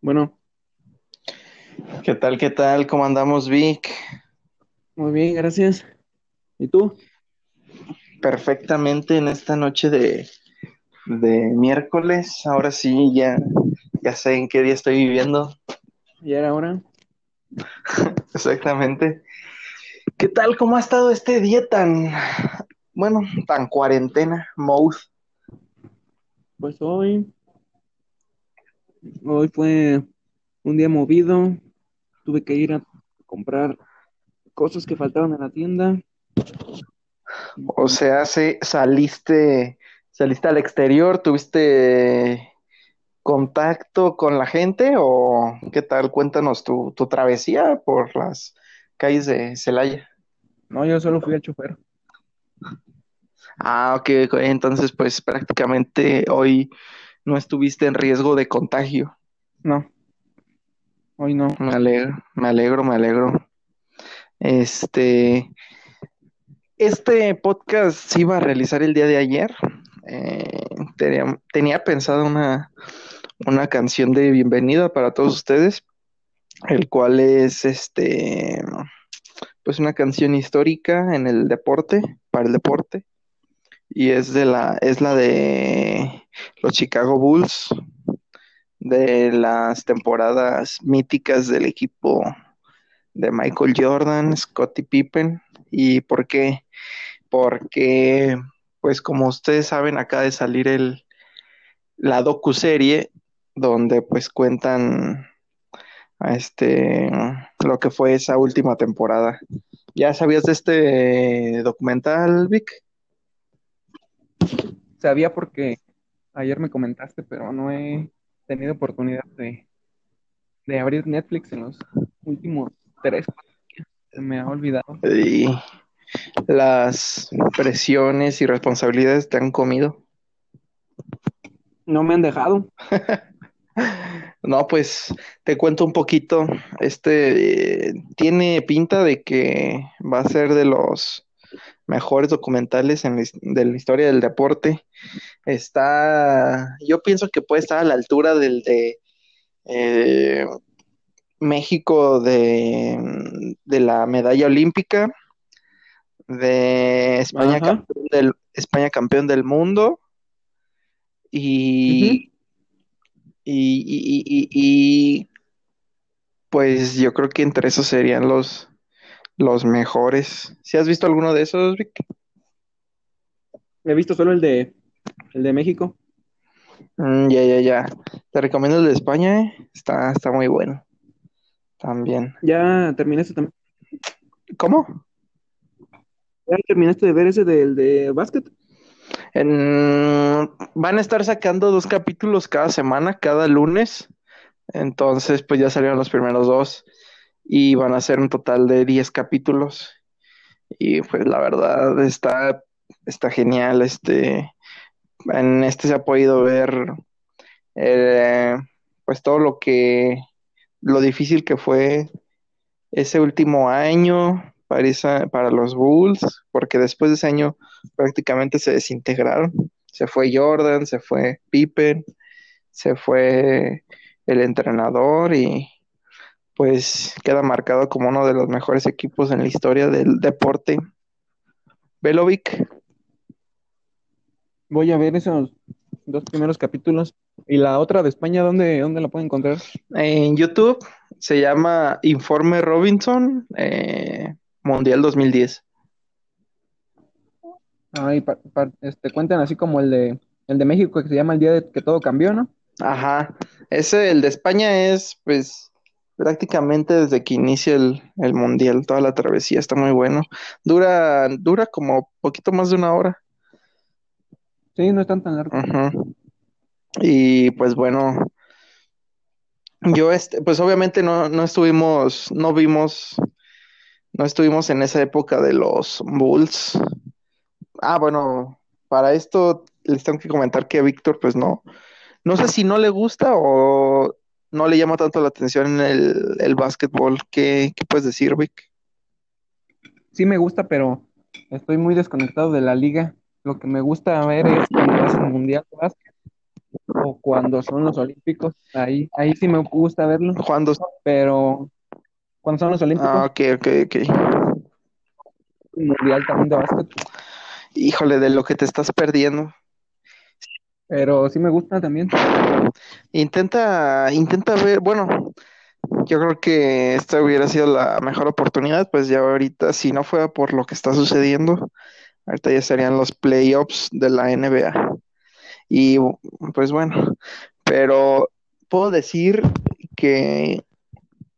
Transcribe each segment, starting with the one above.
Bueno, ¿Qué tal, qué tal? ¿Cómo andamos, Vic? muy bien, gracias. ¿Y tú? Perfectamente en esta noche de, de miércoles. Ahora sí, ya, ya sé en qué día estoy viviendo. ¿Ya era hora? Exactamente. ¿Qué tal? ¿Cómo ha estado este día tan, bueno, tan cuarentena, mode? Pues hoy, hoy fue un día movido. Tuve que ir a comprar cosas que faltaban en la tienda. O sea, se- saliste, saliste al exterior, ¿tuviste contacto con la gente o qué tal? Cuéntanos tu, tu travesía por las calles de Celaya. No, yo solo fui al chofer. Ah, ok. Entonces, pues prácticamente hoy no estuviste en riesgo de contagio. No, hoy no. Me alegro, me alegro, me alegro. Este, este podcast se iba a realizar el día de ayer. Eh, tenía, tenía pensado una, una canción de bienvenida para todos ustedes, el cual es este, pues una canción histórica en el deporte, para el deporte. Y es de la, es la de los Chicago Bulls, de las temporadas míticas del equipo de Michael Jordan, Scottie Pippen. ¿Y por qué? Porque, pues como ustedes saben, acaba de salir el, la docuserie donde pues cuentan este lo que fue esa última temporada. ¿Ya sabías de este documental, Vic? Sabía porque ayer me comentaste, pero no he tenido oportunidad de, de abrir Netflix en los últimos tres. Se me ha olvidado. Y las presiones y responsabilidades te han comido. No me han dejado. No, pues te cuento un poquito. Este eh, tiene pinta de que va a ser de los mejores documentales en la, de la historia del deporte. Está, yo pienso que puede estar a la altura del de eh, México de, de la medalla olímpica, de España campeón del, España campeón del mundo. Y, y, y- y- y, pues yo creo que entre esos serían los, los mejores. ¿Si has visto alguno de esos, Vic? He visto solo el de, el de México. Mm, ya, ya, ya. Te recomiendo el de España, ¿eh? Está, está muy bueno. También. Ya terminaste también. ¿Cómo? ¿Ya terminaste de ver ese del de básquet? En- van a estar sacando dos capítulos cada semana, cada lunes. Entonces, pues ya salieron los primeros dos y van a ser un total de 10 capítulos. Y pues la verdad está, está genial. Este, en este se ha podido ver eh, pues todo lo que, lo difícil que fue ese último año para, para los Bulls, porque después de ese año prácticamente se desintegraron. Se fue Jordan, se fue Pippen, se fue el entrenador y pues queda marcado como uno de los mejores equipos en la historia del deporte. Velovic, Voy a ver esos dos primeros capítulos. ¿Y la otra de España, dónde, dónde la puedo encontrar? en YouTube se llama Informe Robinson eh, Mundial 2010. Ay, pa- pa- este, cuentan así como el de, el de México que se llama El Día de que todo cambió, ¿no? Ajá, ese, el de España es, pues, prácticamente desde que inicia el, el mundial, toda la travesía está muy bueno. Dura, dura como poquito más de una hora. Sí, no están tan largos. Ujú. Y pues bueno, yo, este, pues obviamente no, no estuvimos, no vimos, no estuvimos en esa época de los Bulls. Ah, bueno, para esto les tengo que comentar que Víctor, pues no, no sé si no le gusta o no le llama tanto la atención el, el básquetbol. ¿Qué, qué puedes decir, Vic? Sí me gusta, pero estoy muy desconectado de la liga. Lo que me gusta ver es cuando hacen mundial de básquet o cuando son los Olímpicos. Ahí, ahí sí me gusta verlo, Cuando... pero cuando son los Olímpicos, Ah, ok, ok, ok. Mundial también de básquet. Híjole, de lo que te estás perdiendo. Pero sí me gusta también. Intenta, intenta ver, bueno, yo creo que esta hubiera sido la mejor oportunidad, pues ya ahorita, si no fuera por lo que está sucediendo, ahorita ya serían los playoffs de la NBA. Y pues bueno, pero puedo decir que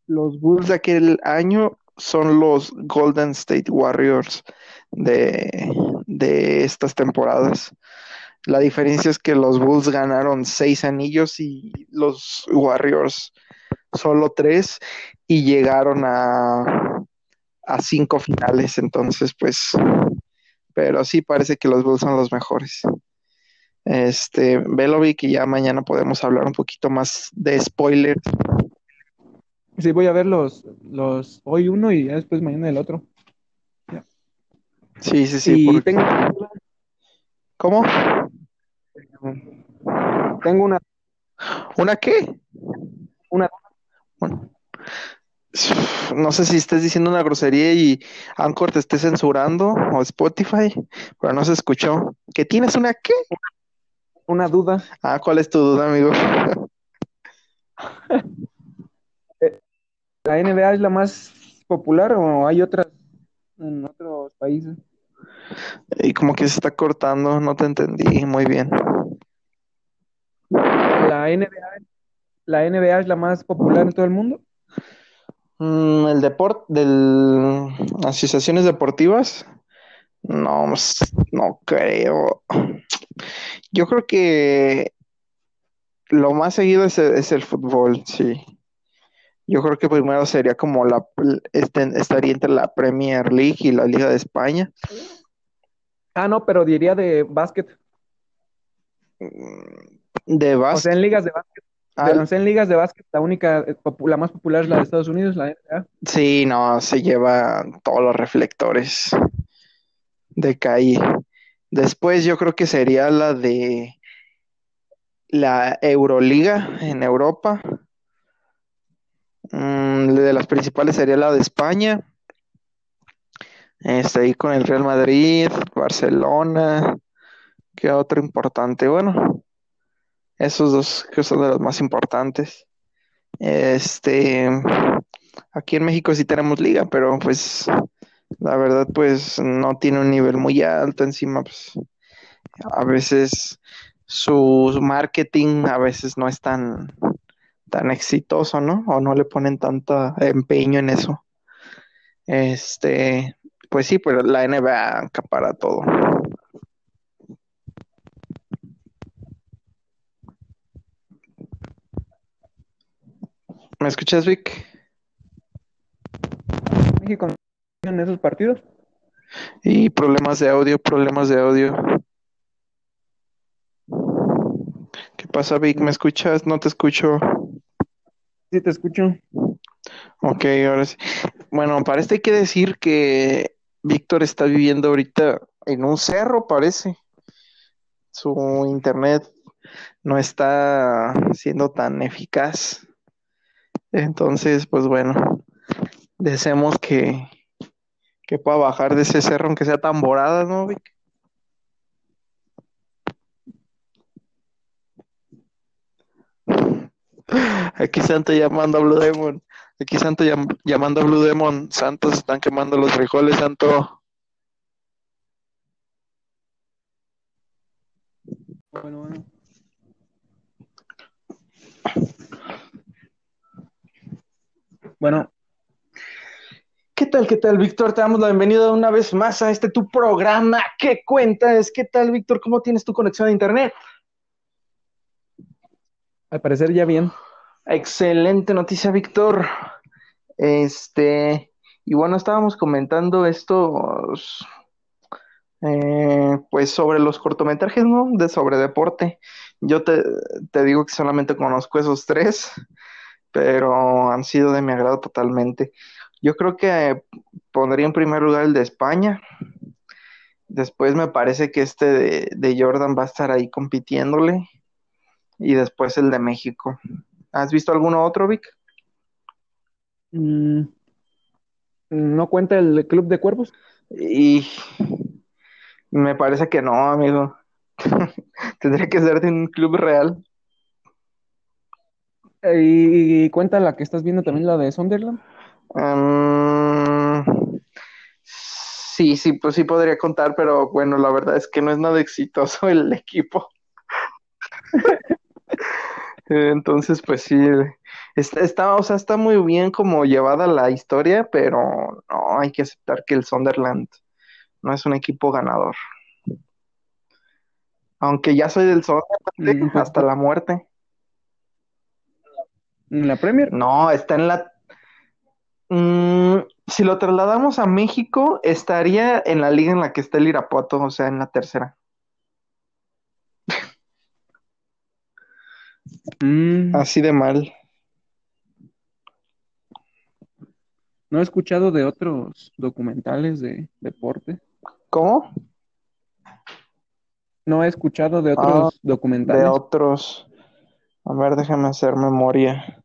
los Bulls de aquel año son los Golden State Warriors de, de estas temporadas. La diferencia es que los Bulls ganaron seis anillos y los Warriors solo tres y llegaron a, a cinco finales. Entonces, pues, pero sí parece que los Bulls son los mejores. Este, Belovic y ya mañana podemos hablar un poquito más de spoilers. Sí, voy a ver los, los hoy uno y ya después mañana el otro. Sí, sí, sí. Y porque- tengo, ¿Cómo? Tengo una, ¿Una qué? una Bueno, no sé si estés diciendo una grosería y Anchor te esté censurando o Spotify, pero no se escuchó. ¿Que tienes una qué? una duda. Ah, ¿cuál es tu duda, amigo? ¿La NBA es la más popular o hay otras en otros países? Y como que se está cortando, no te entendí muy bien. ¿La NBA, la NBA es la más popular en todo el mundo? Mm, el deporte, del asociaciones deportivas, no, pues, no creo. Yo creo que lo más seguido es el, es el fútbol, sí. Yo creo que primero sería como la, este, estaría entre la Premier League y la Liga de España. Ah, no, pero diría de básquet. De O básquet. sea, en ligas de básquet. Ah, De- o sea, en ligas de básquet, la única, eh, la más popular es la de Estados Unidos, la NBA. Sí, no, se lleva todos los reflectores de calle. Después yo creo que sería la de la Euroliga en Europa. Mm, de las principales sería la de España. Este, ahí con el Real Madrid, Barcelona. ¿Qué otro importante? Bueno, esos dos que son de los más importantes. Este, aquí en México sí tenemos liga, pero pues la verdad pues no tiene un nivel muy alto encima, pues a veces su marketing a veces no es tan tan exitoso, ¿no? O no le ponen tanto empeño en eso. Este, pues sí, pero la NBA acapara todo. ¿Me escuchas, Vic? México en esos partidos. Y problemas de audio, problemas de audio. ¿Qué pasa, Vic? ¿Me escuchas? No te escucho. Sí, te escucho. Ok, ahora sí. Bueno, para esto hay que decir que Víctor está viviendo ahorita en un cerro, parece. Su internet no está siendo tan eficaz. Entonces, pues bueno, deseemos que, que pueda bajar de ese cerro, aunque sea tamborada, ¿no, Vic? Aquí Santo llamando a Blue Demon. Aquí Santo llam- llamando a Blue Demon. Santos están quemando los frijoles, Santo. Bueno, bueno. Bueno, ¿Qué tal, qué tal, Víctor? Te damos la bienvenida una vez más a este tu programa. ¿Qué cuentas? ¿Qué tal, Víctor? ¿Cómo tienes tu conexión a internet? al parecer ya bien. Excelente noticia, Víctor. Este, y bueno, estábamos comentando estos, eh, pues sobre los cortometrajes, ¿no? De sobre deporte. Yo te, te digo que solamente conozco esos tres, pero han sido de mi agrado totalmente. Yo creo que pondría en primer lugar el de España. Después me parece que este de, de Jordan va a estar ahí compitiéndole. y después el de México. ¿Has visto alguno otro, Vic? Mm, ¿No cuenta el Club de Cuervos? Y me parece que no, amigo. Tendría que ser de un club real. Eh, ¿Y cuenta la que estás viendo también, la de Sunderland? Um, sí, sí, pues sí podría contar, pero bueno, la verdad es que no es nada exitoso el equipo. Entonces, pues sí, está, está, o sea, está muy bien como llevada la historia, pero no, hay que aceptar que el Sunderland no es un equipo ganador. Aunque ya soy del Sunderland Mm, pues, hasta la muerte. ¿En la Premier? No, está en la... Mm, si lo trasladamos a México, estaría en la liga en la que está el Irapuato, o sea, en la tercera. Mm, Así de mal. no he escuchado de otros documentales de deporte. ¿Cómo? No he escuchado de Ah, otros de documentales. otros. A ver, déjame hacer memoria.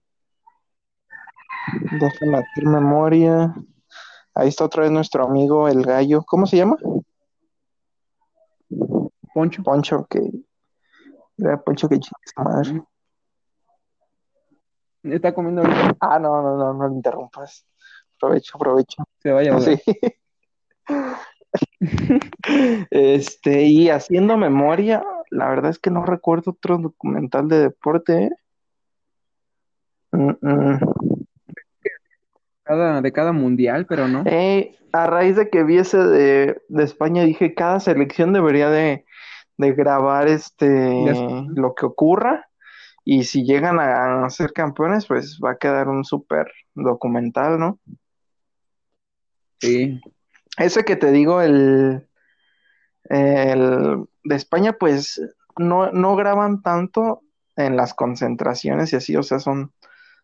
Déjame hacer memoria. Ahí está otra vez nuestro amigo el gallo. ¿Cómo se llama? Poncho. Poncho, que. Poncho que madre. Está comiendo ahorita. Ah, no, no, no, no lo interrumpas. Aprovecho, aprovecho. Se vaya a Sí. Este, y haciendo memoria, la verdad es que no recuerdo otro documental de deporte. ¿eh? Mm, mm. Cada, de cada mundial, pero no. Eh, a raíz de que vi ese de, de España, dije, cada selección debería de, de grabar este lo que ocurra. Y si llegan a ser campeones, pues va a quedar un súper documental, ¿no? Sí. Ese que te digo, el, el de España, pues no, no graban tanto en las concentraciones y así, o sea, son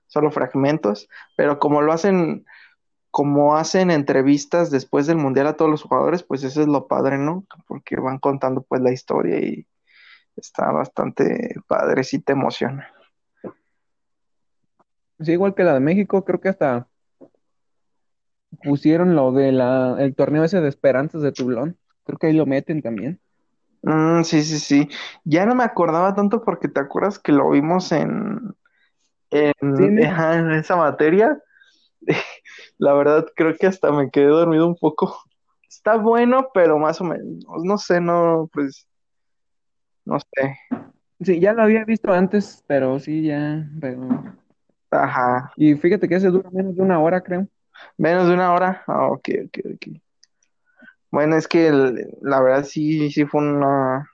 solo fragmentos, pero como lo hacen, como hacen entrevistas después del Mundial a todos los jugadores, pues eso es lo padre, ¿no? Porque van contando pues la historia y está bastante padre, sí te emociona. Sí, igual que la de México, creo que hasta pusieron lo de la, el torneo ese de Esperanzas de Toulon. Creo que ahí lo meten también. Mm, sí, sí, sí. Ya no me acordaba tanto porque te acuerdas que lo vimos en, en esa materia. La verdad, creo que hasta me quedé dormido un poco. Está bueno, pero más o menos, no sé, no, pues, no sé. Sí, ya lo había visto antes, pero sí, ya, pero... Ajá, Y fíjate que ese dura menos de una hora, creo. menos de una hora. Ah, ok, ok, ok. Bueno, es que el- la verdad sí, sí fue una,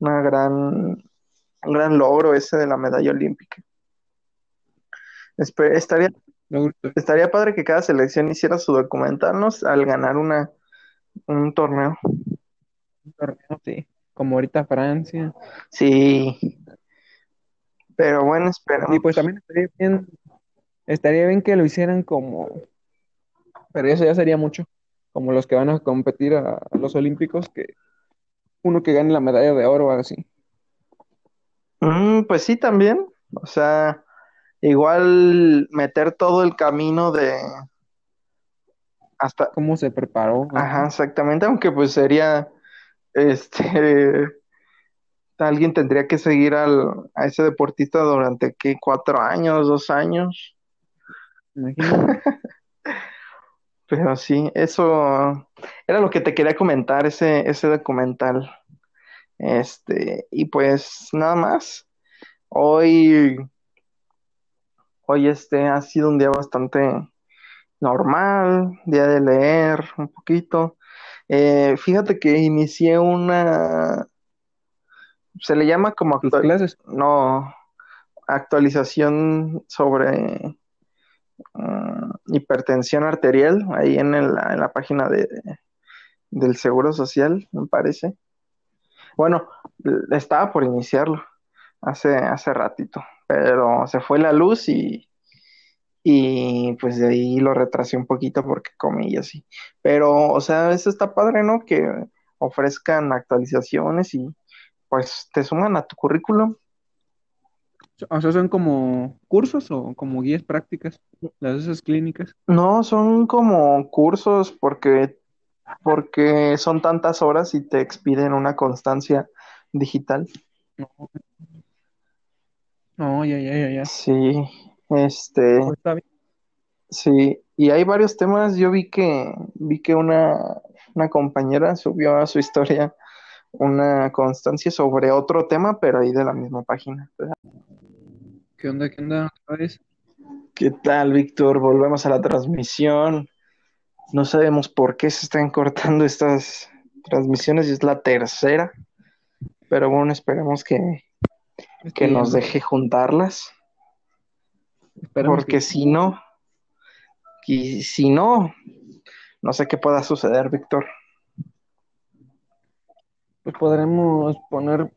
una gran, un gran logro ese de la medalla olímpica. Espe- estaría, estaría padre que cada selección hiciera su documental, ¿no? Al ganar una, un torneo. un torneo, sí. Como ahorita Francia. Sí. Pero bueno, esperemos. Y pues también estaría bien, estaría bien que lo hicieran como, pero eso ya sería mucho, como los que van a competir a, a los Olímpicos, que uno que gane la medalla de oro o algo así. Mm, pues sí, también. O sea, igual meter todo el camino de hasta, ¿Cómo se preparó? ajá, exactamente, aunque pues sería, este, alguien tendría que seguir al, a ese deportista durante, ¿qué? Cuatro años, dos años. Pero sí, eso era lo que te quería comentar, ese, ese documental. Este, y pues nada más. Hoy, hoy este ha sido un día bastante normal, día de leer un poquito. Eh, fíjate que inicié una, se le llama como actual, clases. no, actualización sobre mm, hipertensión arterial, ahí en el- en la página de, del Seguro Social, me parece. Bueno, estaba por iniciarlo hace, hace ratito, pero se fue la luz y, y pues de ahí lo retrasé un poquito porque comí y así. Pero, o sea, eso está padre, ¿no? Que ofrezcan actualizaciones y pues te suman a tu currículum. O sea, son como cursos o como guías prácticas, las esas clínicas. No, son como cursos porque, porque son tantas horas y te expiden una constancia digital. No, no, ya, ya, ya, ya. Sí, este, Pues está bien. sí, y hay varios temas. Yo vi que, vi que una, una compañera subió a su historia una constancia sobre otro tema, pero ahí de la misma página. ¿Qué onda, qué onda? ¿Qué tal, Víctor? Volvemos a la transmisión. No sabemos por qué se están cortando estas transmisiones y es la tercera, pero bueno, esperemos que, que Este, nos deje juntarlas, esperemos porque que- si no, y si no, no sé qué pueda suceder, Víctor. pues podremos poner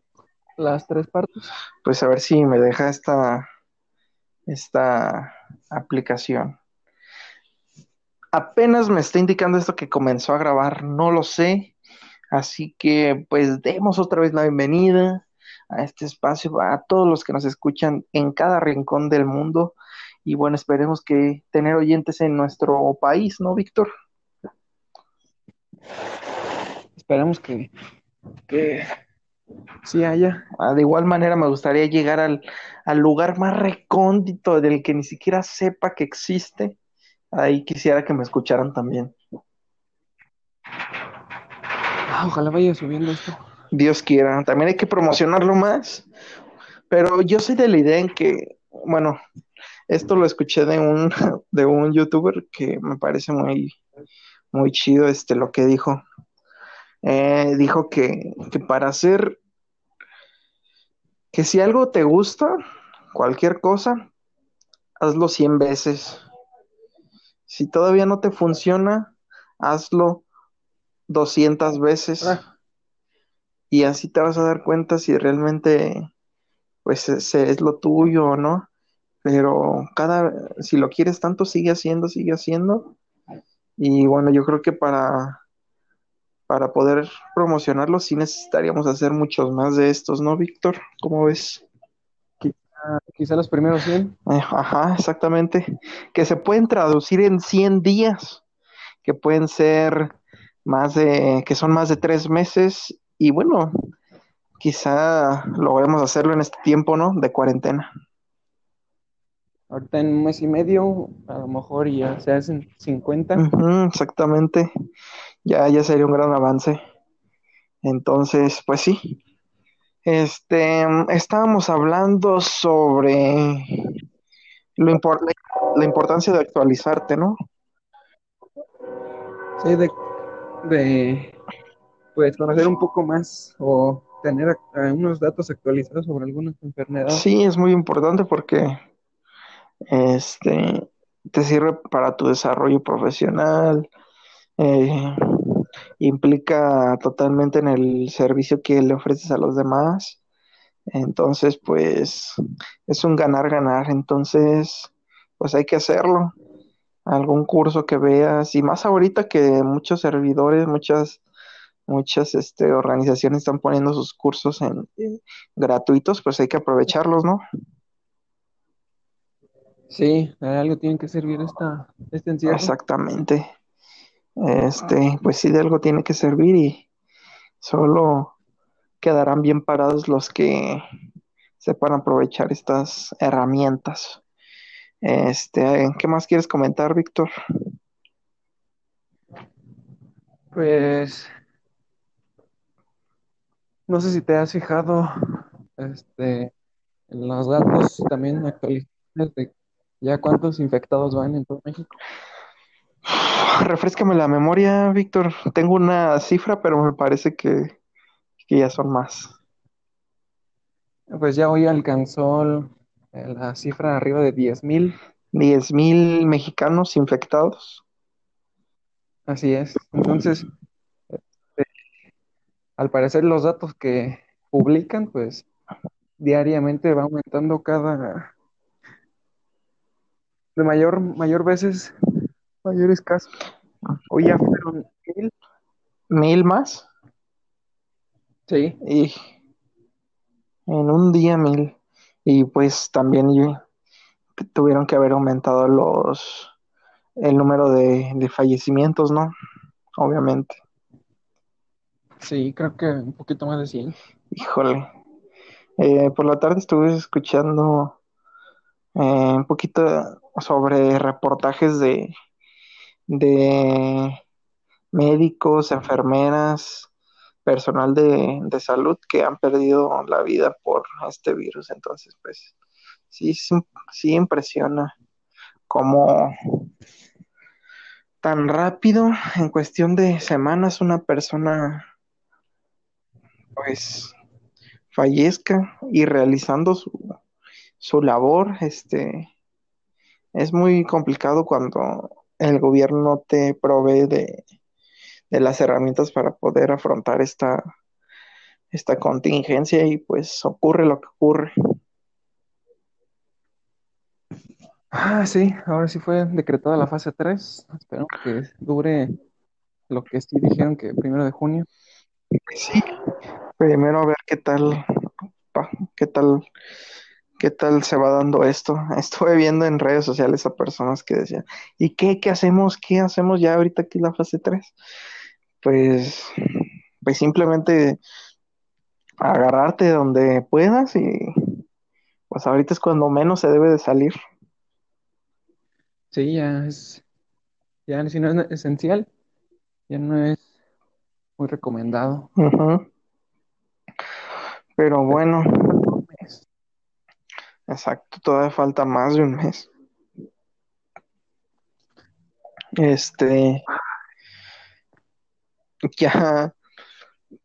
las tres partes. Pues a ver si me deja esta, esta aplicación. Apenas me está indicando esto que comenzó a grabar, no lo sé. Así que pues demos otra vez la bienvenida a este espacio a todos los que nos escuchan en cada rincón del mundo. Y bueno, esperemos que tener oyentes en nuestro país, ¿no, Víctor? Esperemos que, que sí haya. Ah, de igual manera me gustaría llegar al, al lugar más recóndito del que ni siquiera sepa que existe. Ahí quisiera que me escucharan también. Ah, ojalá vaya subiendo esto. Dios quiera. También hay que promocionarlo más. Pero yo soy de la idea en que, bueno, esto lo escuché de un, de un youtuber que me parece muy, muy chido este, lo que dijo. Eh, dijo que, que para hacer, que si algo te gusta, cualquier cosa, hazlo 100 veces. Si todavía no te funciona, hazlo 200 veces. Ah, y así te vas a dar cuenta si realmente pues ese es lo tuyo o no. Pero cada, si lo quieres tanto, sigue haciendo, sigue haciendo. Y bueno, yo creo que para, para poder promocionarlo sí necesitaríamos hacer muchos más de estos, ¿no, Víctor? ¿Cómo ves? ah, quizá los primeros 100. Eh, Ajá, exactamente. Que se pueden traducir en 100 días, que pueden ser más de, que son más de tres meses. Y bueno, quizá logremos hacerlo en este tiempo, ¿no? De cuarentena. Ahorita en un mes y medio, a lo mejor ya se hacen 50. Ujú, exactamente. Ya, ya sería un gran avance. Entonces, pues sí. Este, estábamos hablando sobre lo impor- la importancia de actualizarte, ¿no? Sí, de, de pues conocer un poco más o tener unos datos actualizados sobre algunas enfermedades. Sí, es muy importante porque este te sirve para tu desarrollo profesional, eh, implica totalmente en el servicio que le ofreces a los demás. Entonces, pues es un ganar-ganar. Entonces, pues hay que hacerlo. Algún curso que veas, y más ahorita que muchos servidores, muchas, muchas este, organizaciones están poniendo sus cursos en eh, gratuitos, pues hay que aprovecharlos, ¿no? Sí, de algo tiene que servir esta, este encierro. Exactamente. Este, pues sí, de algo tiene que servir y solo quedarán bien parados los que sepan aprovechar estas herramientas. Este, ¿qué más quieres comentar, Víctor? Pues no sé si te has fijado este, en los datos también actualizados de ya cuántos infectados van en todo México. Refrescame la memoria, Víctor. Tengo una cifra, pero me parece que, que ya son más. Pues ya hoy alcanzó la cifra arriba de 10 mil. 10 mil mexicanos infectados. Así es. Entonces, este, al parecer los datos que publican, pues diariamente va aumentando cada de mayor mayor veces mayores casos. Hoy ya fueron mil. ¿Mil más? Sí. Y en un día mil. Y pues también tuvieron que haber aumentado los el número de, de fallecimientos, ¿no? Obviamente. Sí, creo que un poquito más de 100. Híjole. Eh, por la tarde estuve escuchando eh, un poquito sobre reportajes de, de médicos, enfermeras, personal de, de, salud que han perdido la vida por este virus. Entonces, pues sí, sí impresiona cómo tan rápido, en cuestión de semanas, una persona pues fallezca y realizando su, su labor, este es muy complicado cuando el gobierno te provee de, de las herramientas para poder afrontar esta, esta contingencia y pues ocurre lo que ocurre. Ah, sí, ahora sí fue decretada la fase 3. Espero que dure lo que sí dijeron que primero de junio. Sí, primero a ver qué tal, qué tal, qué tal se va dando esto. Estuve viendo en redes sociales a personas que decían, ¿y qué, qué hacemos? ¿Qué hacemos ya ahorita aquí la fase 3? Pues, pues simplemente agarrarte donde puedas y pues ahorita es cuando menos se debe de salir. Sí, ya es, ya si no es esencial, ya no es muy recomendado. Pero bueno, exacto, todavía falta más de un mes. Este, ya,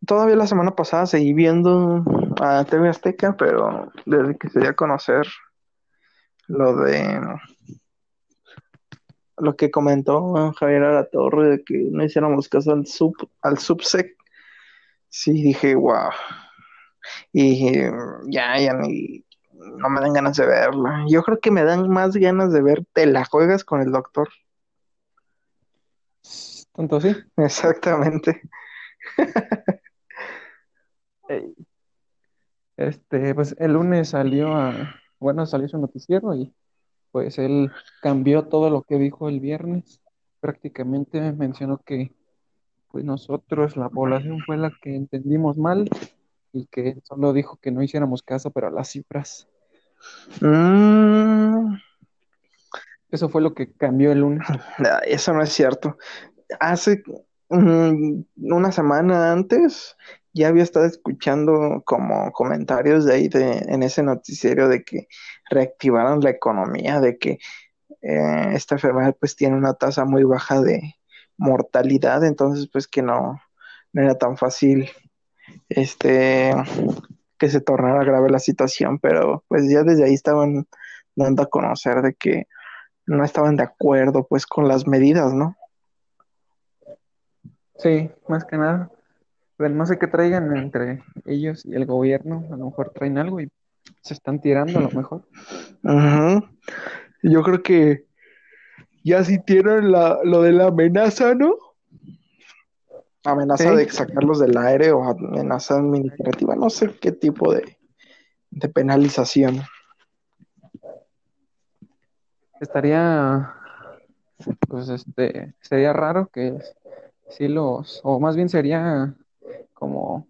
todavía la semana pasada seguí viendo a TV Azteca, pero desde que se dio a conocer lo de lo que comentó Javier Aratorre de que no hiciéramos caso al sub al subsec sí dije wow y ya ya ni no me dan ganas de verla. Yo creo que me dan más ganas de ver te la juegas con el doctor. Tanto así. Exactamente. Este pues el lunes salió a bueno salió su noticiero y pues él cambió todo lo que dijo el viernes. Prácticamente mencionó que pues nosotros, la población, fue la que entendimos mal y que solo dijo que no hiciéramos caso, pero a las cifras. Mm. Eso fue lo que cambió el lunes. Eso no es cierto. Hace mm, una semana antes ya había estado escuchando como comentarios de ahí de, en ese noticiero de que reactivaron la economía, de que eh, esta enfermedad pues tiene una tasa muy baja de mortalidad, entonces pues que no, no era tan fácil este que se tornara grave la situación, pero pues ya desde ahí estaban dando a conocer de que no estaban de acuerdo pues con las medidas, ¿no? Sí, más que nada no sé qué traigan entre ellos y el gobierno, a lo mejor traen algo y se están tirando a lo mejor. Yo creo que ya si tienen la, lo de la amenaza, ¿no? Amenaza de sacarlos del aire o amenaza administrativa, no sé qué tipo de, de penalización. Estaría, pues este, sería raro que si los, o más bien sería como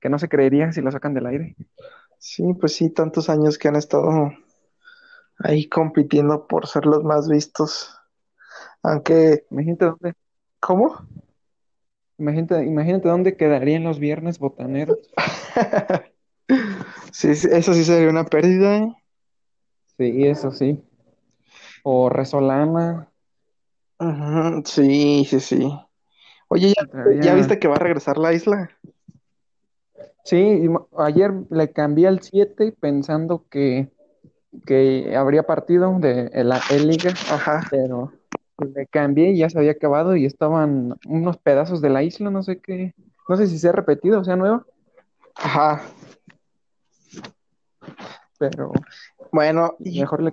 que no se creería si lo sacan del aire. Sí, pues sí, tantos años que han estado ahí compitiendo por ser los más vistos. Aunque. Imagínate dónde. ¿Cómo? Imagínate, imagínate dónde quedarían los viernes botaneros. sí, eso sí sería una pérdida. ¿eh? Sí, eso sí. O Resolana. Sí, sí, sí. Oye, ¿ya, viste que va a regresar la isla? Sí, ayer le cambié al 7 pensando que, que habría partido de la liga Ajá. pero le cambié y ya se había acabado y estaban unos pedazos de la isla, no sé qué, no sé si se ha repetido o sea nueva. Ajá. Pero bueno, mejor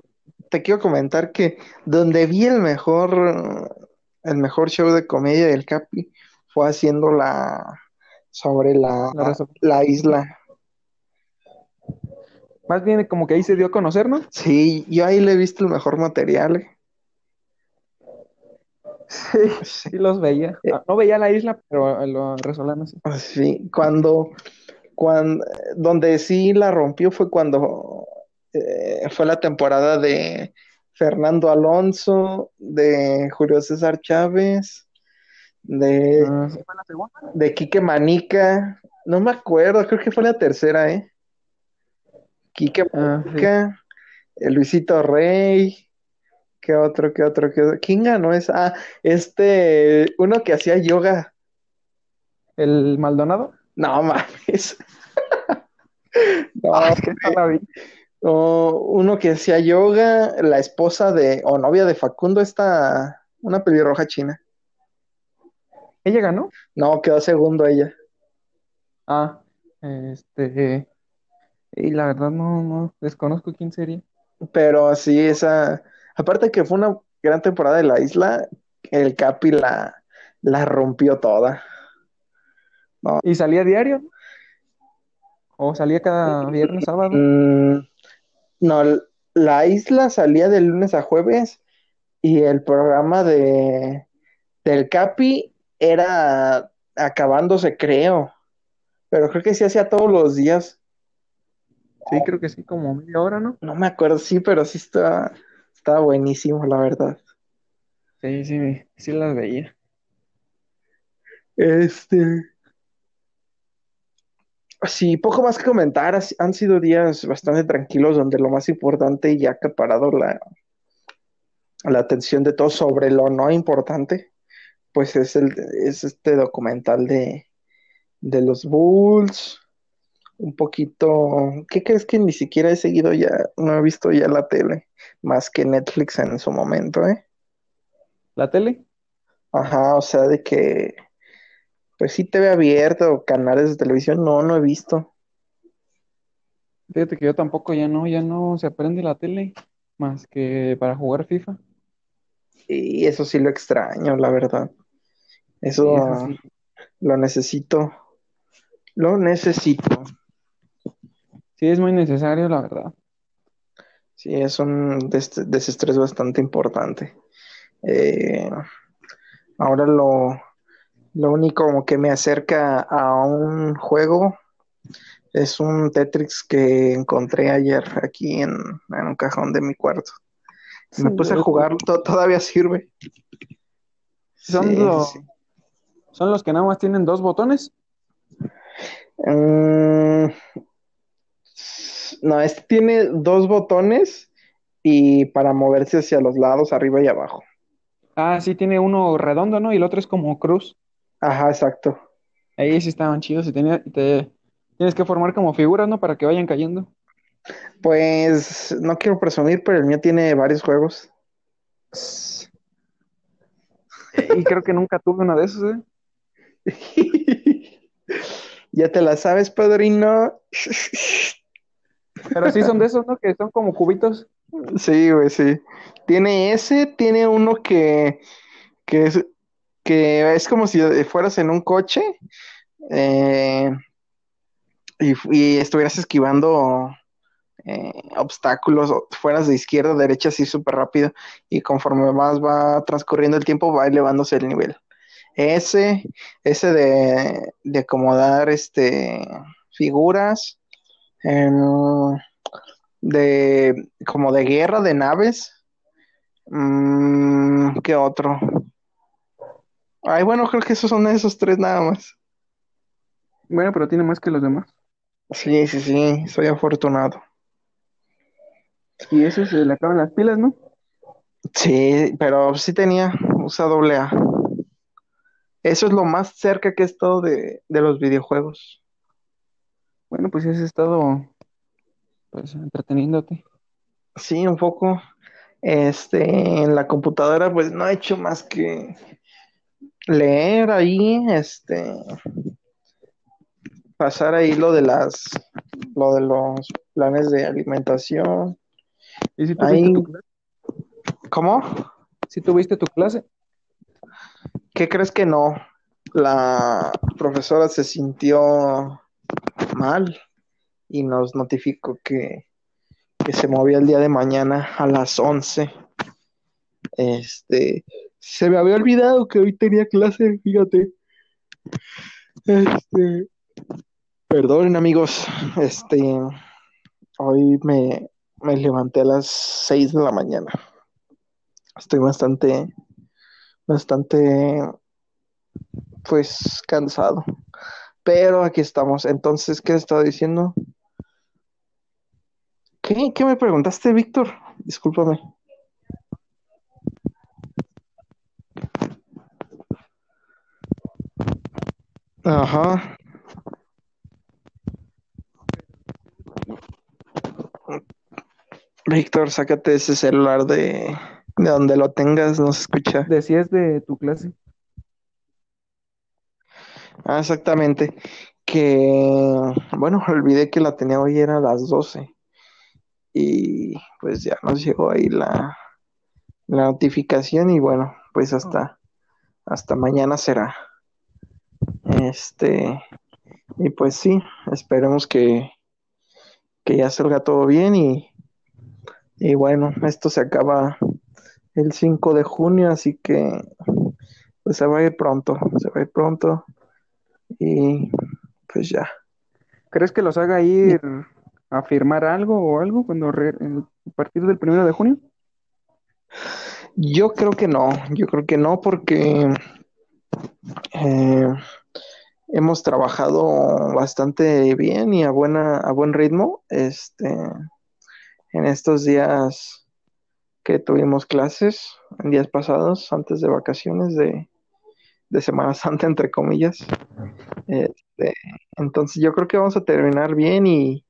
te quiero comentar que donde vi el mejor el mejor show de comedia del Capi fue haciendo la sobre la, la, isla. Más bien como que ahí se dio a conocer, ¿no? Sí, yo ahí le he visto el mejor material. eh. Sí, Sí, los veía. Eh. Ah, No veía la isla, pero los resolanos sí. sí, cuando, cuando, donde sí la rompió fue cuando eh, fue la temporada de Fernando Alonso, de Julio César Chávez, de, Ah, ¿sí fue la segunda? de Quique Manica, no me acuerdo, creo que fue la tercera, ¿eh? Quique Ah, sí. Manica, eh, Luisito Rey, ¿qué otro, qué otro, qué otro? ¿Quién ganó esa? Ah, este, uno que hacía yoga. ¿El Maldonado? No mames. No, Ah, es que no la vi. uno que hacía yoga, la esposa de, o novia de Facundo, esta, una pelirroja china. ¿Ella ganó? No, quedó segundo ella. Ah, este. Y la verdad no, no desconozco quién sería. Pero sí, esa, aparte que fue una gran temporada de la isla, el Capi la, la rompió toda. ¿Y salía diario? ¿O salía cada viernes, sábado? Mm, no, la isla salía de lunes a jueves y el programa de del Capi era acabándose, creo. Pero creo que sí hacía todos los días. Sí, creo que sí, como media hora, ¿no? No me acuerdo, sí, pero sí está, está buenísimo, la verdad. Sí, sí, sí las veía. Este. Sí, poco más que comentar. Han sido días bastante tranquilos donde lo más importante y ha acaparado la, la atención de todos sobre lo no importante, pues es el es este documental de, de los Bulls. Un poquito. ¿Qué crees que ni siquiera he seguido ya? No he visto ya la tele, más que Netflix en su momento, ¿eh? ¿La tele? Ajá, o sea, de que. Pues sí, TV abierta o canales de televisión, no, no he visto. Fíjate que yo tampoco ya no, ya no se aprende la tele más que para jugar FIFA. Y eso sí lo extraño, la verdad. Sí, Eso eso sí. lo necesito. Lo necesito. Sí, es muy necesario, la verdad. Sí, es un des- desestrés bastante importante. Eh, ahora lo, lo único que me acerca a un juego es un Tetris que encontré ayer aquí en, en un cajón de mi cuarto. Me puse a jugar, to- todavía sirve. Son sí. son los que nada más tienen dos botones. Mm, no, este tiene dos botones y para moverse hacia los lados, arriba y abajo. Ah, sí, tiene uno redondo, ¿no? Y el otro es como cruz. Ajá, exacto. Ahí sí estaban chidos y tenía, te, tienes que formar como figuras, ¿no? Para que vayan cayendo. Pues no quiero presumir, pero el mío tiene varios juegos. Y creo que nunca tuve uno de esos, ¿eh? Ya te la sabes, padrino. Pero sí son de esos, ¿no? Que son como cubitos. Sí, güey, sí. Tiene ese, tiene uno que, que es, que es como si fueras en un coche eh, y, y estuvieras esquivando eh, obstáculos, fueras de izquierda a derecha así súper rápido y conforme más va transcurriendo el tiempo va elevándose el nivel. Ese, ese de, de acomodar este, figuras, de como de guerra de naves. Mm, ¿qué otro? Ay, bueno, creo que esos son esos tres nada más. Bueno, pero tiene más que los demás. Sí, sí, sí, soy afortunado. Y eso se le acaban las pilas, ¿no? Sí, pero sí tenía, usa doble A. Eso es lo más cerca que he estado de, de los videojuegos. Bueno, pues has estado, pues, entreteniéndote. Sí, un poco. Este, en la computadora, pues no he hecho más que leer ahí, este, pasar ahí lo de las, lo de los planes de alimentación. ¿Y si tuviste Ahí, tu clase? ¿cómo? ¿Sí tuviste tu clase? ¿Qué crees que no? La profesora se sintió mal y nos notificó que, que se movía el día de mañana a las 11. Este, se me había olvidado que hoy tenía clase, fíjate. Este, perdonen amigos, este, hoy me, me levanté a las 6 de la mañana. Estoy bastante, bastante, pues, cansado. Pero aquí estamos. Entonces, ¿qué estaba diciendo? ¿Qué, ¿Qué me preguntaste, Víctor? Discúlpame. Ajá. Víctor, sácate ese celular de, de donde lo tengas, no se escucha. Decías de tu clase. Ah, exactamente. Que, bueno, olvidé que la tenía hoy, era a las 12. Y pues ya nos llegó ahí la, la notificación y bueno, pues hasta, hasta mañana será. Este, y pues sí, esperemos que, que ya salga todo bien y, y bueno, esto se acaba el 5 de junio, así que pues se va a ir pronto, se va a ir pronto y pues ya. ¿Crees que los haga ir a firmar algo o algo cuando re- a partir del primero de junio? Yo creo que no, yo creo que no porque eh, hemos trabajado bastante bien y a buena, a buen ritmo, este, en estos días que tuvimos clases, en días pasados, antes de vacaciones de, de Semana Santa, entre comillas. Este, entonces yo creo que vamos a terminar bien y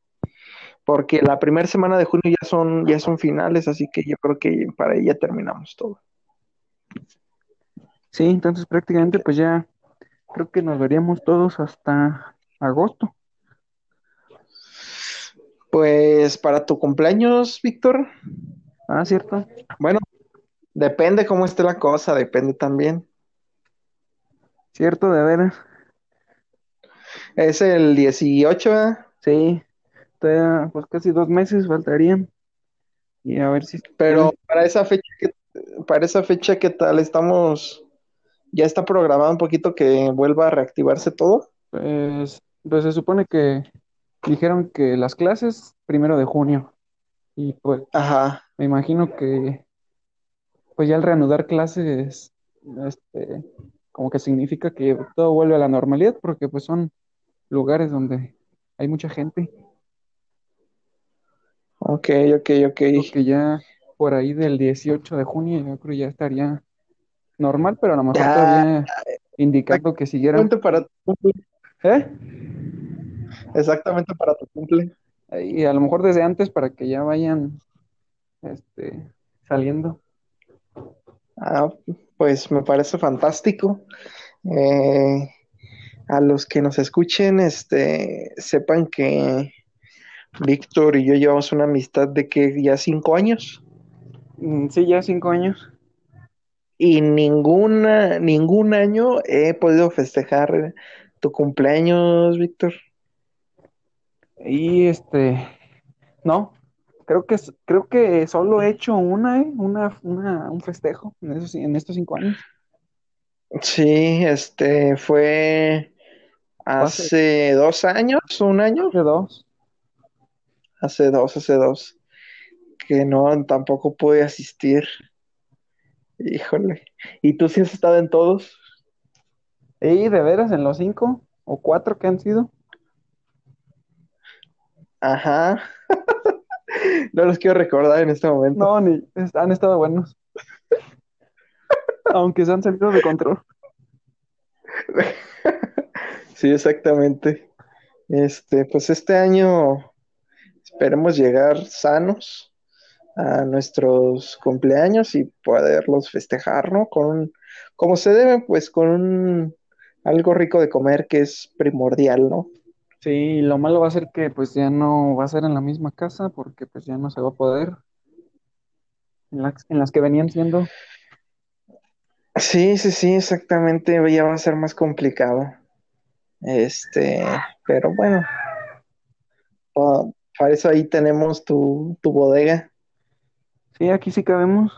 porque la primera semana de junio ya son, ya son finales, así que yo creo que para ya terminamos todo. Sí, entonces prácticamente pues ya creo que nos veríamos todos hasta agosto. Pues para tu cumpleaños, Víctor, Ah, cierto. bueno, depende cómo esté la cosa, depende también. Cierto, de veras. Es el 18, ¿verdad? Sí, todavía pues casi dos meses faltarían. Y a ver si pero para esa fecha, ¿qué- para esa fecha, ¿qué tal? Estamos, ya está programado un poquito que vuelva a reactivarse todo. pues, pues se supone que dijeron que las clases primero de junio. Y pues Ajá. me imagino que pues ya al reanudar clases, este, como que significa que todo vuelve a la normalidad, porque pues son lugares donde hay mucha gente. Ok, ok, ok. Que ya por ahí del 18 de junio yo creo ya estaría normal, pero a lo mejor Ya. todavía indicando que siguieran. Exactamente para tu cumple. ¿Eh? Exactamente para tu cumple. Y a lo mejor desde antes para que ya vayan este, saliendo. Ah, pues me parece fantástico. Eh, a los que nos escuchen, este, sepan que Víctor y yo llevamos una amistad de que ya cinco años Mm, Sí, ya cinco años. y ninguna, ningún año he podido festejar tu cumpleaños, Víctor. Y este, no, creo que creo que solo he hecho una, ¿eh? Una, una, un festejo en esos, en estos cinco años. Sí, este fue hace dos años, un año, De dos. hace dos, hace dos, que no, tampoco pude asistir. Híjole. ¿Y tú sí has estado en todos? Y de veras, en los cinco o cuatro que han sido. Ajá. No los quiero recordar en este momento. No, ni han estado buenos. Aunque se han salido de control. Sí, exactamente. Este, pues este año esperemos llegar sanos a nuestros cumpleaños y poderlos festejar, ¿no? Con un- como se debe, pues con un algo rico de comer que es primordial, ¿no? Sí, lo malo va a ser que pues ya no va a ser en la misma casa porque pues ya no se va a poder. En las, en las que venían siendo. Sí, sí, sí, exactamente. Ya va a ser más complicado. Este, pero bueno, Para eso ahí tenemos tu, tu bodega. Sí, aquí sí cabemos.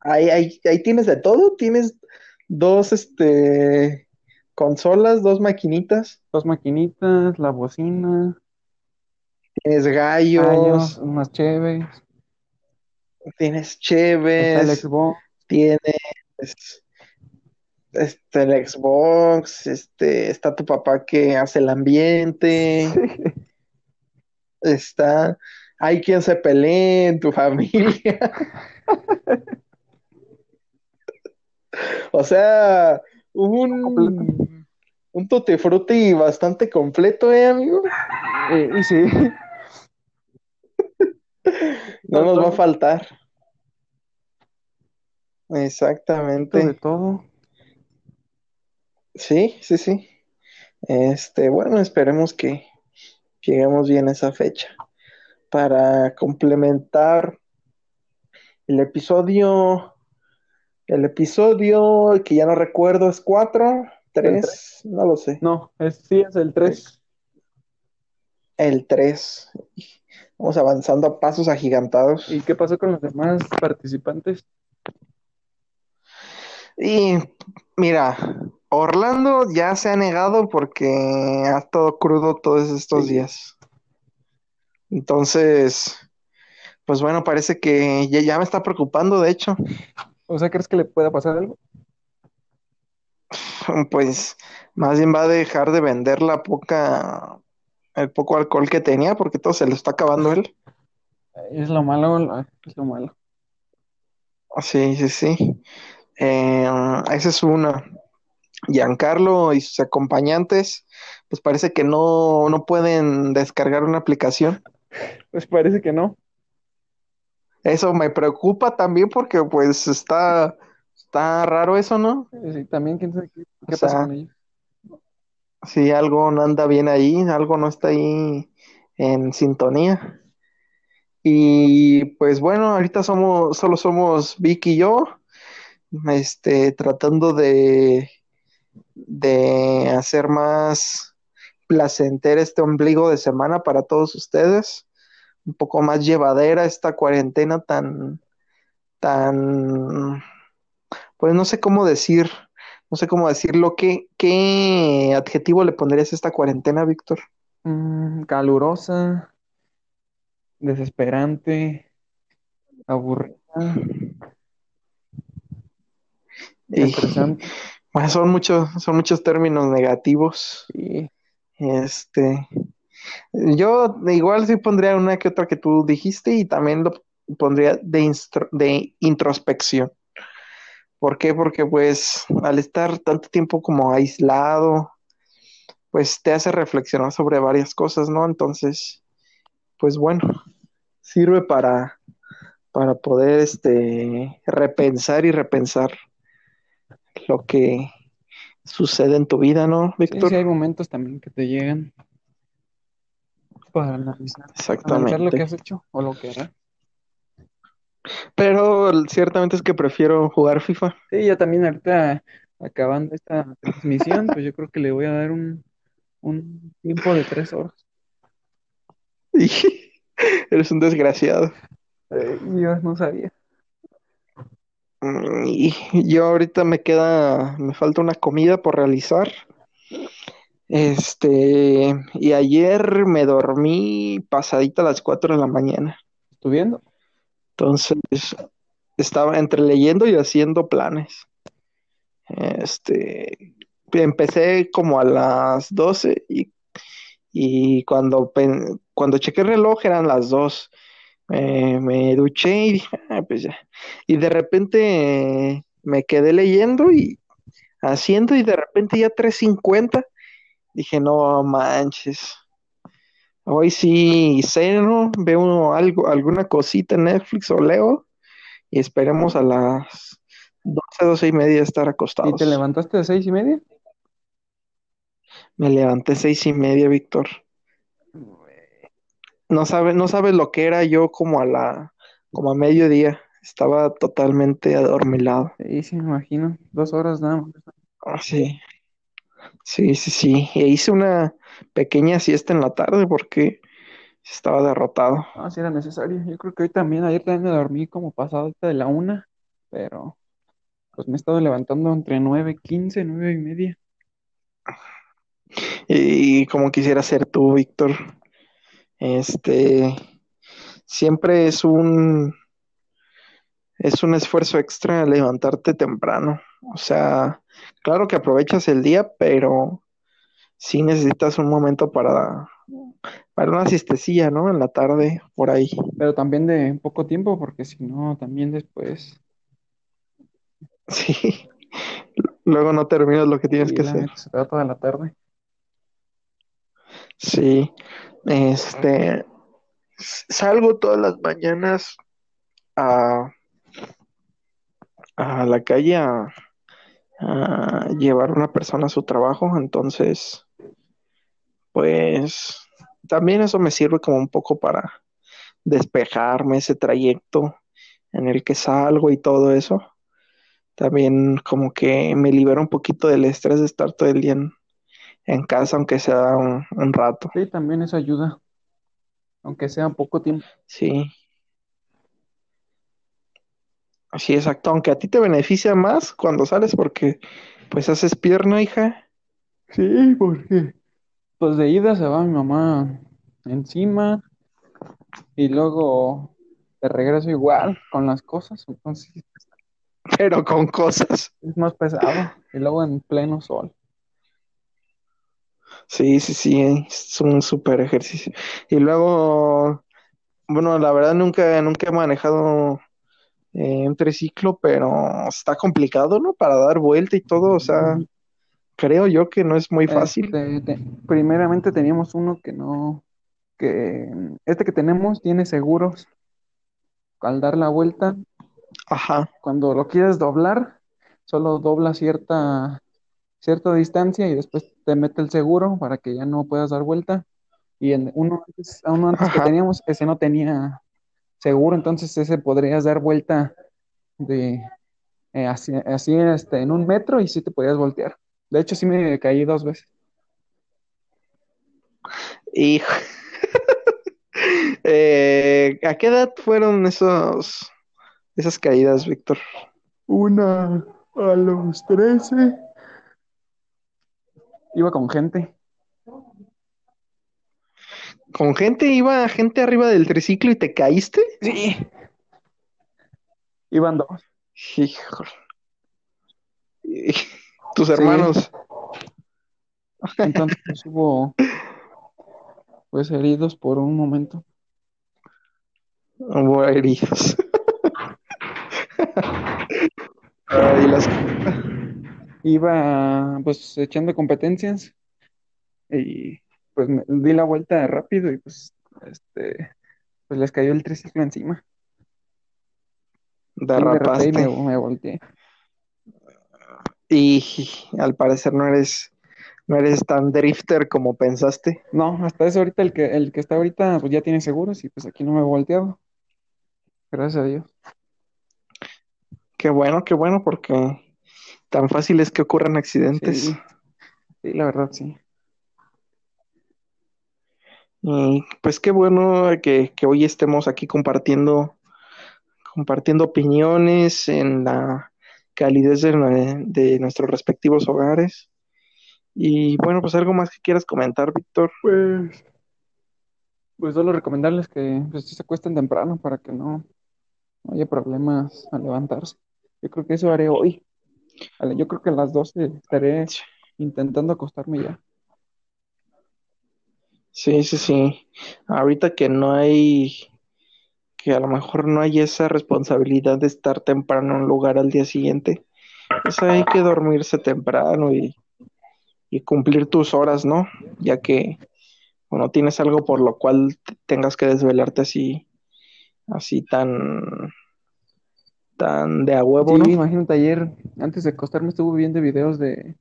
Ahí, ahí, ahí tienes de todo. Tienes dos este, consolas, dos maquinitas. Dos maquinitas, la bocina, Tienes gallos, gallos, unas cheves, tienes está el cheves, Xbox. tienes este, el Xbox, este, está tu papá que hace el ambiente, está, hay quien se pelee en tu familia. O sea, un, un tutti frutti bastante completo, ¿eh, amigo? Eh, y sí, No nos va a faltar. de Exactamente. todo. Sí, sí, sí. Este, bueno, esperemos que lleguemos bien a esa fecha. Para complementar el episodio, el episodio que ya no recuerdo es cuatro, tres, no lo sé. No, es, sí, es el 3. El tres. Vamos avanzando a pasos agigantados. ¿Y qué pasó con los demás participantes? Y mira, Orlando ya se ha negado porque ha estado crudo todos estos Sí. días. Entonces, pues bueno, parece que ya, ya me está preocupando, de hecho. O sea, ¿crees que le pueda pasar algo? Pues más bien va a dejar de vender la poca, el poco alcohol que tenía porque todo se lo está acabando él. Es lo malo, lo- es lo malo. Sí, sí, sí. Eh, esa es una. Giancarlo y sus acompañantes, pues parece que no, no pueden descargar una aplicación. Pues parece que no. Eso me preocupa también porque pues está, está raro eso, ¿no? Sí, también, quién sabe qué, qué O sea, pasa con ellos. Si algo no anda bien ahí, algo no está ahí en sintonía. Y pues bueno, ahorita somos, solo somos Vic y yo, este, tratando de, de hacer más placentero este ombligo de semana para todos ustedes, un poco más llevadera esta cuarentena tan, tan, pues no sé cómo decir, no sé cómo decirlo, ¿qué, qué adjetivo le pondrías a esta cuarentena, Víctor? Mm, calurosa, desesperante, aburrida, Y, estresante. bueno, son muchos, son muchos términos negativos. Sí. Este, yo igual sí pondría una que otra que tú dijiste y también lo pondría de introspección. ¿Por qué? Porque pues al estar tanto tiempo como aislado, pues te hace reflexionar sobre varias cosas, ¿no? Entonces, pues bueno, sirve para, para poder este, repensar y repensar lo que sucede en tu vida, ¿no, Sí, Víctor? sí, hay momentos también que te llegan para analizar, analizar lo que Exactamente. has hecho o lo que harás. Pero ciertamente es que prefiero jugar FIFA. Sí, yo también ahorita acabando esta transmisión, pues yo creo que le voy a dar un, un tiempo de tres horas. Y eres un desgraciado. Eh, yo no sabía. Mm, Y yo ahorita me queda, me falta una comida por realizar. Este, y ayer me dormí pasadita a las 4 de la mañana. ¿Estudiando? Entonces, estaba entre leyendo y haciendo planes. Este, empecé como a las 12 y, y cuando, cuando chequé el reloj eran las 2. Eh, me duché y dije, "Ah, pues ya. Y de repente me quedé leyendo y haciendo y de repente ya 3.50. Dije, no manches. Hoy sí ceno, veo algo, alguna cosita en Netflix o leo y esperemos a las 12, 12 y media estar ¿Y te acostados. levantaste a seis y media? Me levanté seis y media, Víctor. No sabes, no sabes lo que era yo como a la, como a mediodía. Estaba totalmente adormilado. Sí, sí, me imagino. Dos horas nada más. Ah, Sí, sí, sí, sí. E hice una pequeña siesta en la tarde porque estaba derrotado. No, si era necesario. Yo creo que hoy también, ayer también me dormí como pasado de la una, pero pues me he estado levantando entre nueve, quince, nueve y media. Y como quisiera ser tú, Víctor, este, siempre es un, es un esfuerzo extra levantarte temprano. O sea, claro que aprovechas el día, pero sí necesitas un momento para, para una siestecilla, ¿no? En la tarde, por ahí. Pero también de poco tiempo, porque si no, también después Sí. Luego no terminas lo que tienes sí, que hacer. se va toda la tarde. Sí. Este, salgo todas las mañanas a, a la calle a, a llevar a una persona a su trabajo, entonces, pues, también eso me sirve como un poco para despejarme ese trayecto en el que salgo y todo eso. También como que me libera un poquito del estrés de estar todo el día en, en casa, aunque sea un, un rato. Sí, también eso ayuda, aunque sea poco tiempo. Sí. Sí, exacto. Aunque a ti te beneficia más cuando sales porque pues haces pierna, hija. Sí, porque pues de ida se va mi mamá encima y luego de regreso igual con las cosas, entonces pero con cosas. es más pesado y luego en pleno sol. Sí, sí, sí, es un súper ejercicio. Y luego, bueno, la verdad nunca, nunca he manejado eh, un triciclo, pero está complicado, ¿no? Para dar vuelta y todo, o sea, creo yo que no es muy fácil. Este, te- primeramente teníamos uno que no, que este que tenemos tiene seguros. Al dar la vuelta, Ajá, cuando lo quieres doblar, solo dobla cierta, cierta distancia y después te mete el seguro para que ya no puedas dar vuelta. Y en uno antes, a uno antes que teníamos, ese no tenía seguro, entonces ese podrías dar vuelta de eh, así, así este, en un metro y sí te podías voltear. De hecho, sí me caí dos veces. Hijo. Eh, ¿a qué edad fueron esos, esas caídas, Víctor? Una a los 13. Iba con gente. ¿Con gente iba gente arriba del triciclo y te caíste? Sí. Iban dos. Híjole. Tus Sí. hermanos. Entonces pues, hubo pues heridos por un momento. Hubo heridos. Ay, las- Iba pues echando competencias y pues me di la vuelta rápido y pues este pues les cayó el triciclo encima. Derrapaste. y me, me volteé. Y al parecer no eres, no eres tan drifter como pensaste. No, hasta eso ahorita el que el que está ahorita pues ya tiene seguros y pues aquí no me he volteado. Gracias a Dios. Qué bueno, qué bueno, porque tan fácil es que ocurran accidentes. Sí, sí, la verdad sí. Y pues qué bueno que, que hoy estemos aquí compartiendo, compartiendo opiniones en la calidez de, nue- de nuestros respectivos hogares. Y bueno, pues algo más que quieras comentar, Víctor. Pues, pues solo recomendarles que pues, se acuesten temprano para que no, no haya problemas al levantarse. Yo creo que eso haré hoy. Yo creo que a las 12 estaré intentando acostarme ya. Sí, sí, sí. Ahorita que no hay, que a lo mejor no hay esa responsabilidad de estar temprano en un lugar al día siguiente, pues hay que dormirse temprano y, y cumplir tus horas, ¿no? Ya que no tienes algo por lo cual te- tengas que desvelarte así, así tan, tan de a huevo, Sí, ¿no? imagínate, ayer, antes de acostarme, estuve viendo videos de,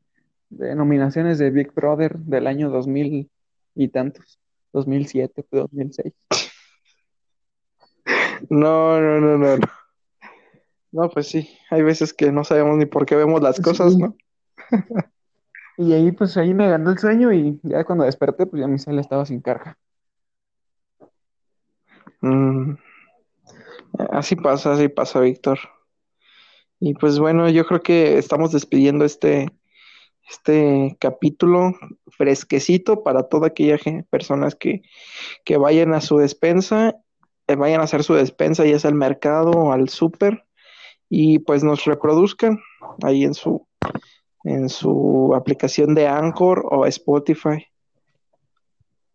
de nominaciones de Big Brother del año 2000 y tantos, 2007, 2006. No, no, no, no, no. No, pues sí, hay veces que no sabemos ni por qué vemos las cosas, Sí. ¿no? Y ahí, pues, ahí me ganó el sueño y ya cuando desperté, pues ya mi cel estaba sin carga. Mm, así pasa, así pasa, Víctor. Y pues bueno, yo creo que estamos despidiendo este, este capítulo fresquecito para toda aquella personas que, que vayan a su despensa, eh, vayan a hacer su despensa, ya sea al mercado o al súper, y pues nos reproduzcan ahí en su, en su aplicación de Anchor o Spotify.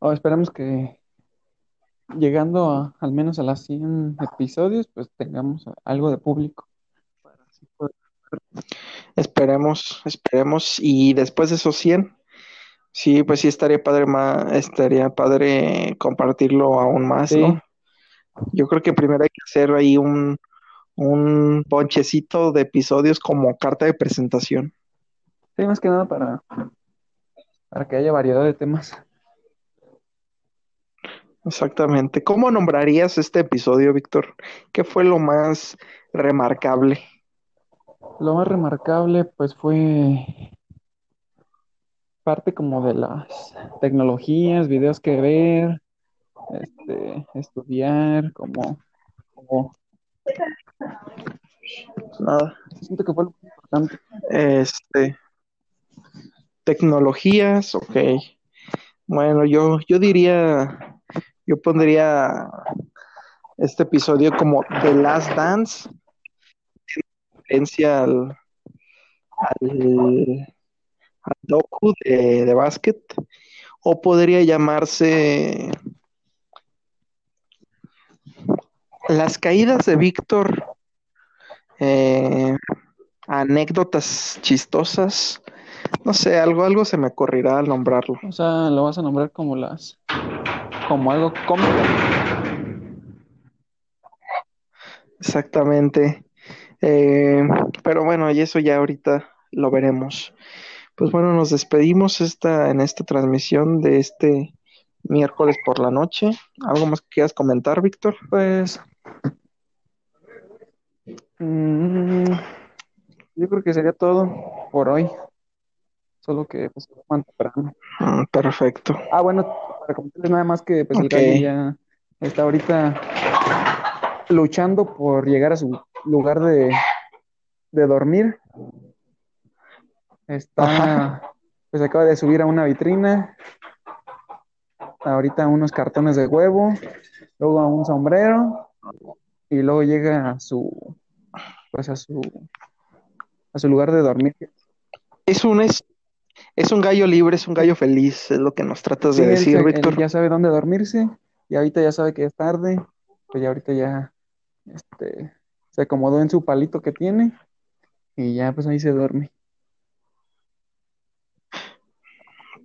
Oh, esperamos que llegando a, al menos a las 100 episodios, pues tengamos algo de público. Para así poder- Esperemos, esperemos. Y después de esos 100, sí, pues sí estaría padre más, estaría padre compartirlo aún más, Sí. ¿no? Yo creo que primero hay que hacer ahí un, un ponchecito de episodios como carta de presentación. Sí, más que nada para, para que haya variedad de temas. Exactamente. ¿Cómo nombrarías este episodio, Víctor? ¿Qué fue lo más remarcable? Lo más remarcable, pues, fue parte como de las tecnologías, videos que ver, este, estudiar, como, Nada. siento que fue lo importante. Este, tecnologías, ok. Bueno, yo, yo diría, yo pondría este episodio como The Last Dance, en referencia al, al, al docu de, de básquet, o podría llamarse Las caídas de Víctor, eh, anécdotas chistosas, no sé, algo, algo se me ocurrirá al nombrarlo. O sea, lo vas a nombrar como las, como algo cómico. Exactamente. Eh, pero bueno, y eso ya ahorita lo veremos. Pues bueno, nos despedimos esta, en esta transmisión de este miércoles por la noche. ¿Algo más que quieras comentar, Víctor? Pues, mm, yo creo que sería todo por hoy. Solo que, pues, más temprano. Mm, perfecto. Ah, bueno, para comentarles nada más que pues el Ok. gallo ya está ahorita luchando por llegar a su lugar de, de dormir. Está, Ajá. pues acaba de subir a una vitrina. Ahorita unos cartones de huevo, luego a un sombrero y luego llega a su, pues a su, a su lugar de dormir. Es un, es, es un gallo libre, es un gallo feliz, es lo que nos tratas de decir, él Víctor. ya sabe dónde dormirse y ahorita ya sabe que es tarde, pues ya ahorita ya este, se acomodó en su palito que tiene y ya pues ahí se duerme.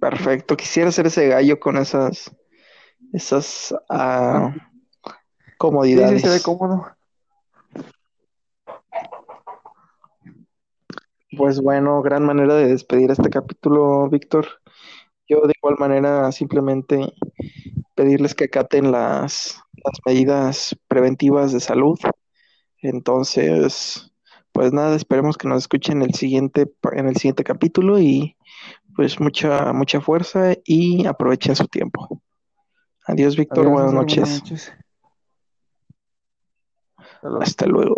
Perfecto. Quisiera ser ese gallo con esas, esas ah, Sí, sí, comodidades. se ve cómodo. Pues bueno, gran manera de despedir este capítulo, Víctor. Yo de igual manera simplemente pedirles que acaten las, las medidas preventivas de salud. Entonces, pues nada, esperemos que nos escuchen el siguiente, en el siguiente capítulo y pues mucha, mucha fuerza y aprovechen su tiempo. Adiós, Víctor, buenas César, buenas noches. noches. Hasta luego. Hasta luego.